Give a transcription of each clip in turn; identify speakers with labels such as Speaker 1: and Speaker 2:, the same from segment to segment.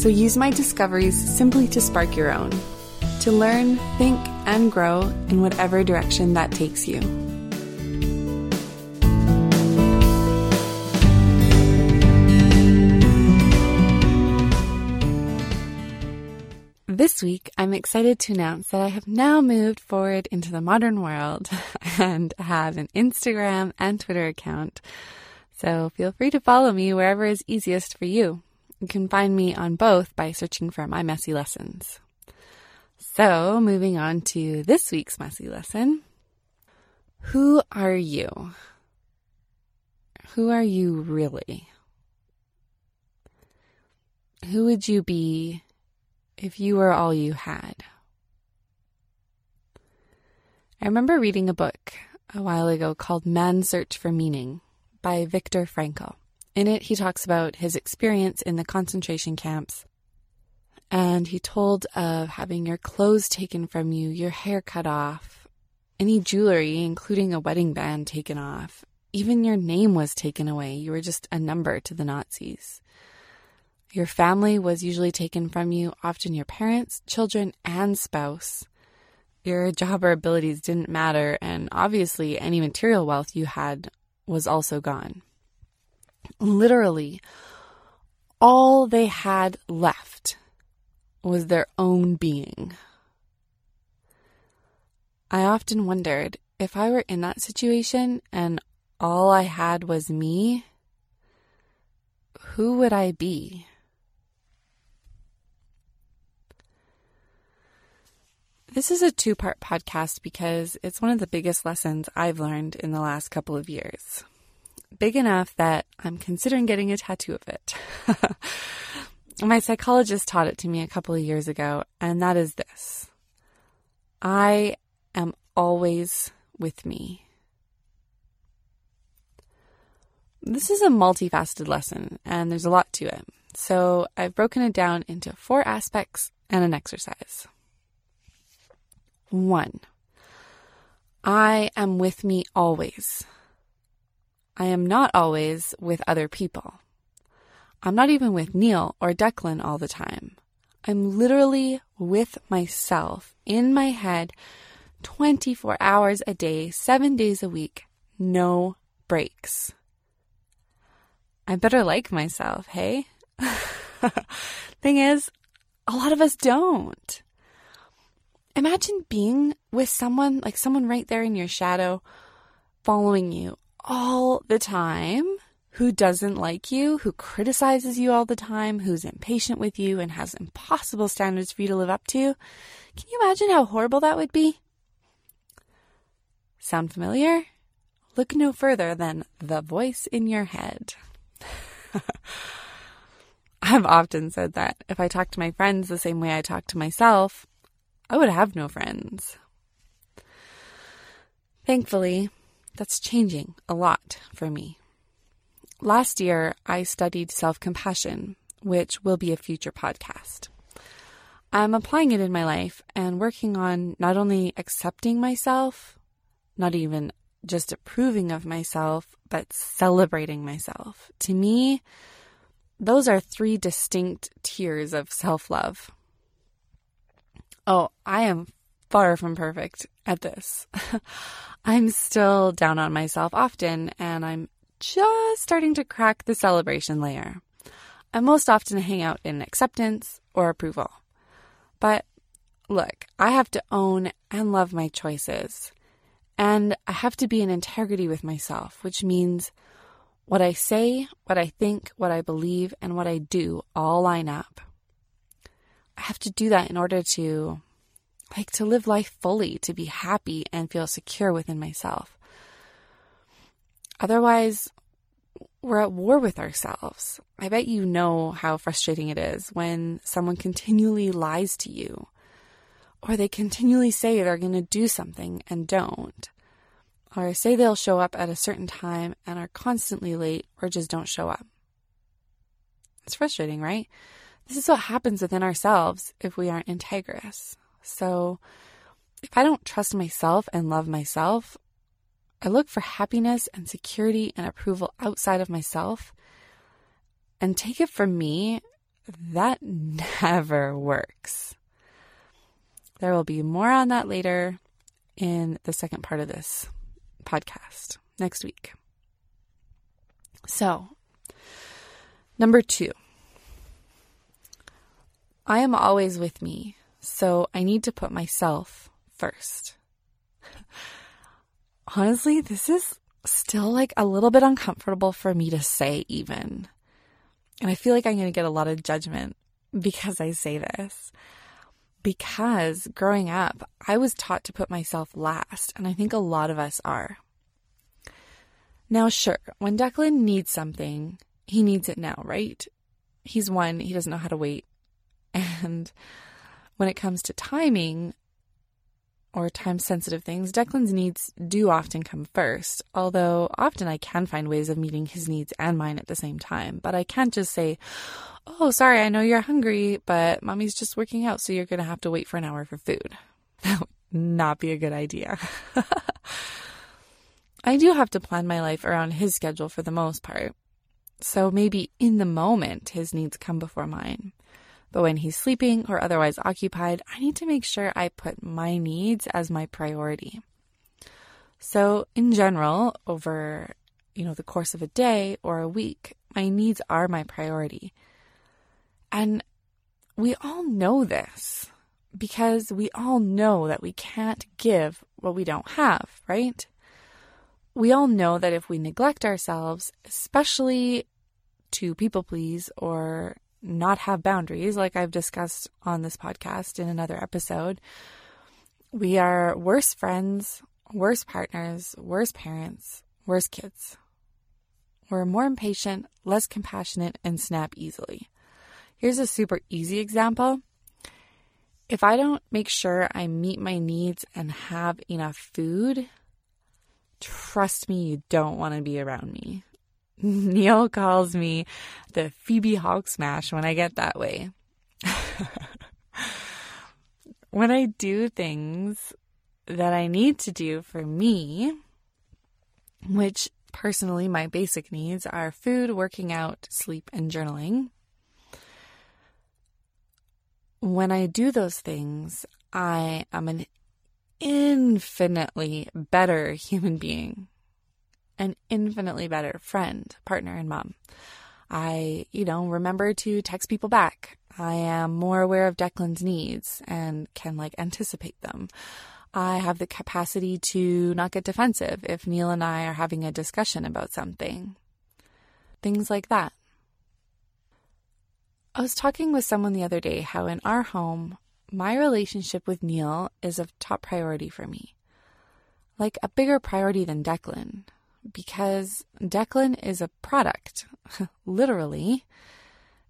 Speaker 1: so use my discoveries simply to spark your own, to learn, think, and grow in whatever direction that takes you. This week, I'm excited to announce that I have now moved forward into the modern world and have an Instagram and Twitter account. So feel free to follow me wherever is easiest for you. You can find me on both by searching for My Messy Lessons. So, moving on to this week's messy lesson. Who are you? Who are you really? Who would you be if you were all you had? I remember reading a book a while ago called Man's Search for Meaning by Viktor Frankl. In it, he talks about his experience in the concentration camps. And he told of having your clothes taken from you, your hair cut off, any jewelry, including a wedding band, taken off. Even your name was taken away. You were just a number to the Nazis. Your family was usually taken from you, often your parents, children, and spouse. Your job or abilities didn't matter, and obviously any material wealth you had was also gone. Literally, all they had left was their own being. I often wondered if I were in that situation and all I had was me, who would I be? This is a two part podcast because it's one of the biggest lessons I've learned in the last couple of years big enough that I'm considering getting a tattoo of it. My psychologist taught it to me a couple of years ago, and that is this I am always with me. This is a multifaceted lesson, and there's a lot to it. So I've broken it down into four aspects and an exercise. One, I am with me always. I am not always with other people. I'm not even with Neil or Declan all the time. I'm literally with myself in my head 24 hours a day, seven days a week, no breaks. I better like myself, hey? Thing is, a lot of us don't. Imagine being with someone, like someone right there in your shadow, following you all the time who doesn't like you, who criticizes you all the time, who's impatient with you and has impossible standards for you to live up to. Can you imagine how horrible that would be? Sound familiar? Look no further than the voice in your head. I've often said that if I talk to my friends the same way I talk to myself, I would have no friends. Thankfully, that's changing a lot for me. Last year, I studied self compassion, which will be a future podcast. I'm applying it in my life and working on not only accepting myself, not even just approving of myself, but celebrating myself. To me, those are three distinct tiers of self love. Oh, I am far from perfect at this. I'm still down on myself often, and I'm just starting to crack the celebration layer. I most often hang out in acceptance or approval. But look, I have to own and love my choices. And I have to be in integrity with myself, which means what I say, what I think, what I believe, and what I do all line up. I have to do that in order to like to live life fully, to be happy and feel secure within myself. Otherwise, we're at war with ourselves. I bet you know how frustrating it is when someone continually lies to you, or they continually say they're going to do something and don't, or say they'll show up at a certain time and are constantly late or just don't show up. It's frustrating, right? This is what happens within ourselves if we aren't integrous. So, if I don't trust myself and love myself, I look for happiness and security and approval outside of myself. And take it from me, that never works. There will be more on that later in the second part of this podcast next week. So, number two, I am always with me, so I need to put myself first honestly, this is still like a little bit uncomfortable for me to say, even. And I feel like I'm going to get a lot of judgment because I say this. Because growing up, I was taught to put myself last, and I think a lot of us are. Now, sure, when Declan needs something, he needs it now, right? He's one, he doesn't know how to wait. And when it comes to timing, or time sensitive things, Declan's needs do often come first, although often I can find ways of meeting his needs and mine at the same time. But I can't just say, Oh, sorry, I know you're hungry, but mommy's just working out, so you're going to have to wait for an hour for food. That would not be a good idea. I do have to plan my life around his schedule for the most part. So maybe in the moment, his needs come before mine. But when he's sleeping or otherwise occupied, I need to make sure I put my needs as my priority. So, in general, over you know the course of a day or a week, my needs are my priority. And we all know this because we all know that we can't give what we don't have, right? We all know that if we neglect ourselves, especially to people please or not have boundaries, like I've discussed on this podcast in another episode. We are worse friends, worse partners, worse parents, worse kids. We're more impatient, less compassionate, and snap easily. Here's a super easy example. If I don't make sure I meet my needs and have enough food, trust me, you don't want to be around me. Neil calls me the Phoebe Hulk smash when I get that way. when I do things that I need to do for me, which personally my basic needs are food, working out, sleep, and journaling. When I do those things, I am an infinitely better human being an infinitely better friend, partner, and mom. I, you know, remember to text people back. I am more aware of Declan's needs and can like anticipate them. I have the capacity to not get defensive if Neil and I are having a discussion about something. Things like that. I was talking with someone the other day how in our home, my relationship with Neil is of top priority for me. Like a bigger priority than Declan because Declan is a product, literally,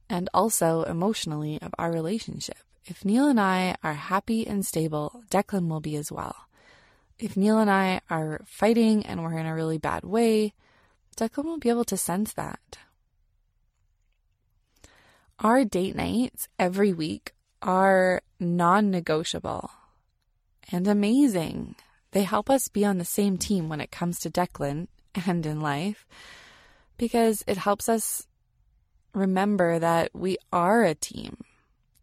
Speaker 1: and also emotionally of our relationship. If Neil and I are happy and stable, Declan will be as well. If Neil and I are fighting and we're in a really bad way, Declan will be able to sense that. Our date nights every week are non negotiable and amazing. They help us be on the same team when it comes to Declan and in life because it helps us remember that we are a team,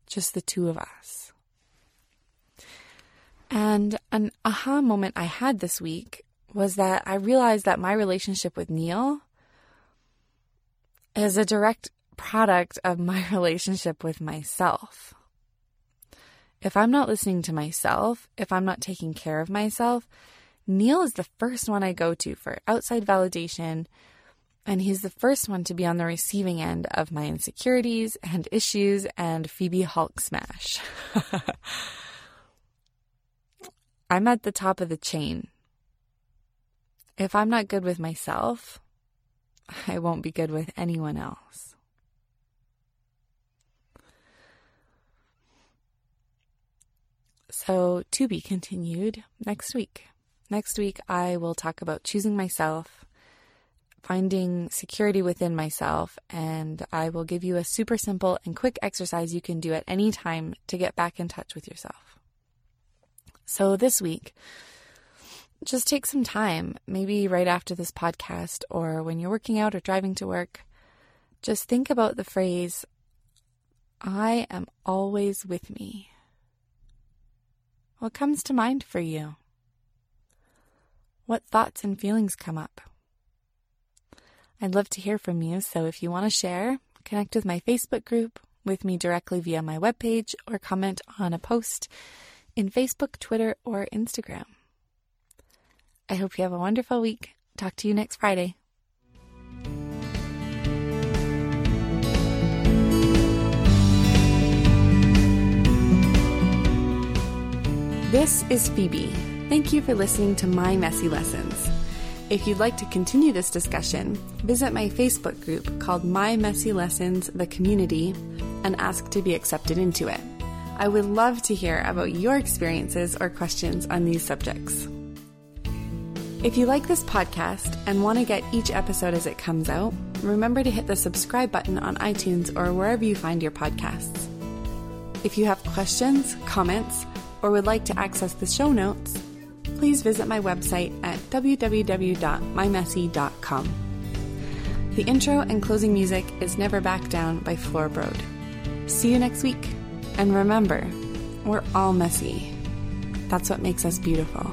Speaker 1: just the two of us. And an aha moment I had this week was that I realized that my relationship with Neil is a direct product of my relationship with myself. If I'm not listening to myself, if I'm not taking care of myself, Neil is the first one I go to for outside validation, and he's the first one to be on the receiving end of my insecurities and issues and Phoebe Hulk smash. I'm at the top of the chain. If I'm not good with myself, I won't be good with anyone else. So, to be continued next week. Next week, I will talk about choosing myself, finding security within myself, and I will give you a super simple and quick exercise you can do at any time to get back in touch with yourself. So, this week, just take some time, maybe right after this podcast or when you're working out or driving to work. Just think about the phrase, I am always with me. What comes to mind for you? What thoughts and feelings come up? I'd love to hear from you, so if you want to share, connect with my Facebook group, with me directly via my webpage, or comment on a post in Facebook, Twitter, or Instagram. I hope you have a wonderful week. Talk to you next Friday. This is Phoebe. Thank you for listening to My Messy Lessons. If you'd like to continue this discussion, visit my Facebook group called My Messy Lessons The Community and ask to be accepted into it. I would love to hear about your experiences or questions on these subjects. If you like this podcast and want to get each episode as it comes out, remember to hit the subscribe button on iTunes or wherever you find your podcasts. If you have questions, comments, or would like to access the show notes, please visit my website at www.mymessy.com. The intro and closing music is Never Back Down by Floorbrode. See you next week. And remember, we're all messy. That's what makes us beautiful.